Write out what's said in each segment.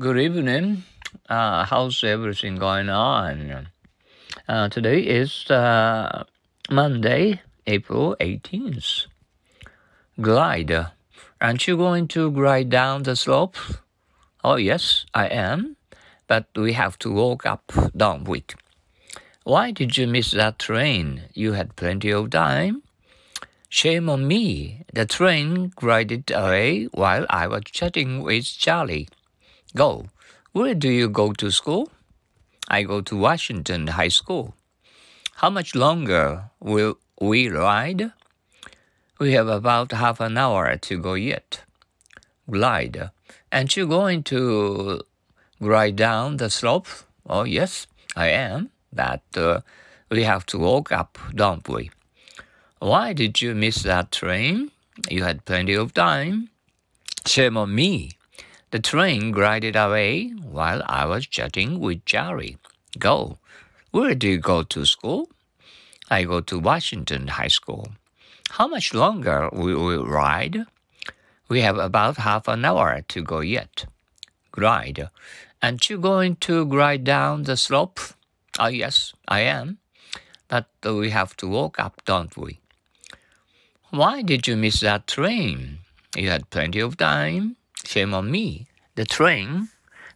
Good evening. Uh, how's everything going on? Uh, today is uh, Monday, April 18th. Glide. Aren't you going to glide down the slope? Oh, yes, I am. But we have to walk up, don't we? Why did you miss that train? You had plenty of time. Shame on me. The train glided away while I was chatting with Charlie. Go. Where do you go to school? I go to Washington High School. How much longer will we ride? We have about half an hour to go yet. Glide. Aren't you going to glide down the slope? Oh, yes, I am. But uh, we have to walk up, don't we? Why did you miss that train? You had plenty of time. Shame on me. The train glided away while I was chatting with Jerry. Go. Where do you go to school? I go to Washington High School. How much longer will we ride? We have about half an hour to go yet. Glide. Aren't you going to glide down the slope? Oh, yes, I am. But we have to walk up, don't we? Why did you miss that train? You had plenty of time. Shame on me. The train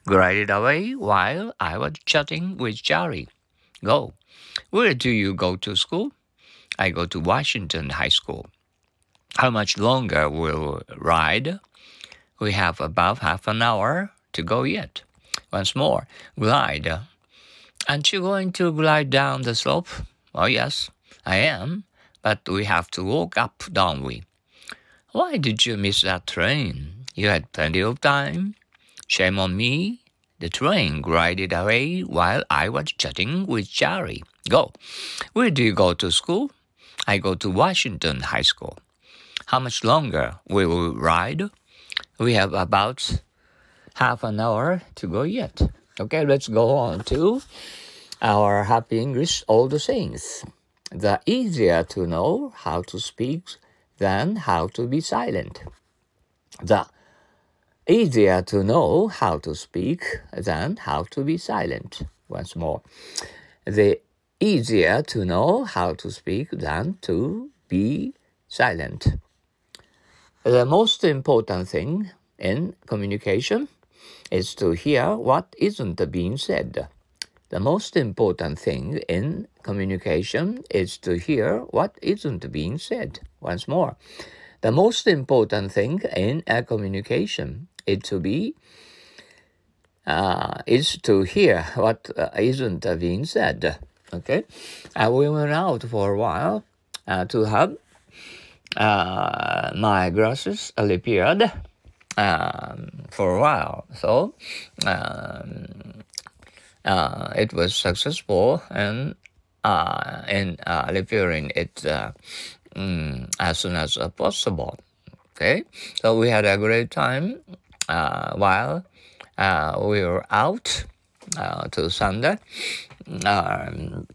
glided away while I was chatting with Jerry. Go. Where do you go to school? I go to Washington High School. How much longer will ride? We have about half an hour to go yet. Once more, glide. Aren't you going to glide down the slope? Oh, yes, I am but we have to walk up, don't we? Why did you miss that train? You had plenty of time. Shame on me. The train glided away while I was chatting with Jerry. Go. Where do you go to school? I go to Washington High School. How much longer will we ride? We have about half an hour to go yet. Okay, let's go on to our happy English old sayings the easier to know how to speak than how to be silent. The easier to know how to speak than how to be silent. Once more. The easier to know how to speak than to be silent. The most important thing in communication is to hear what isn't being said. The most important thing in communication is to hear what isn't being said. Once more, the most important thing in a communication is to be uh, is to hear what uh, not being said. Okay, uh, we went out for a while uh, to have uh, my glasses repaired um, for a while. So um, uh, it was successful and uh, in uh, repairing it uh, mm, as soon as possible. Okay, so we had a great time uh, while uh, we were out uh, to Sunday um,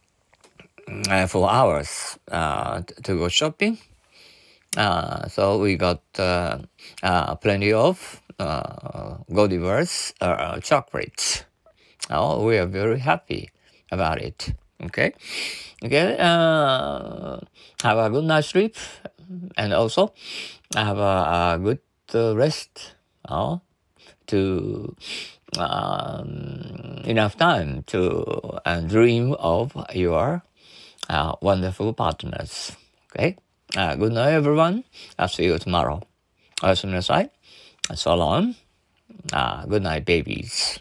uh, for hours uh, to go shopping. Uh, so we got uh, uh, plenty of uh, uh, chocolates. Oh, we are very happy about it. Okay, okay. Uh, have a good night's sleep, and also have a, a good uh, rest oh, to um, enough time to uh, dream of your uh, wonderful partners. Okay. Uh, good night, everyone. I'll see you tomorrow. As soon as I, so long. Uh, good night, babies.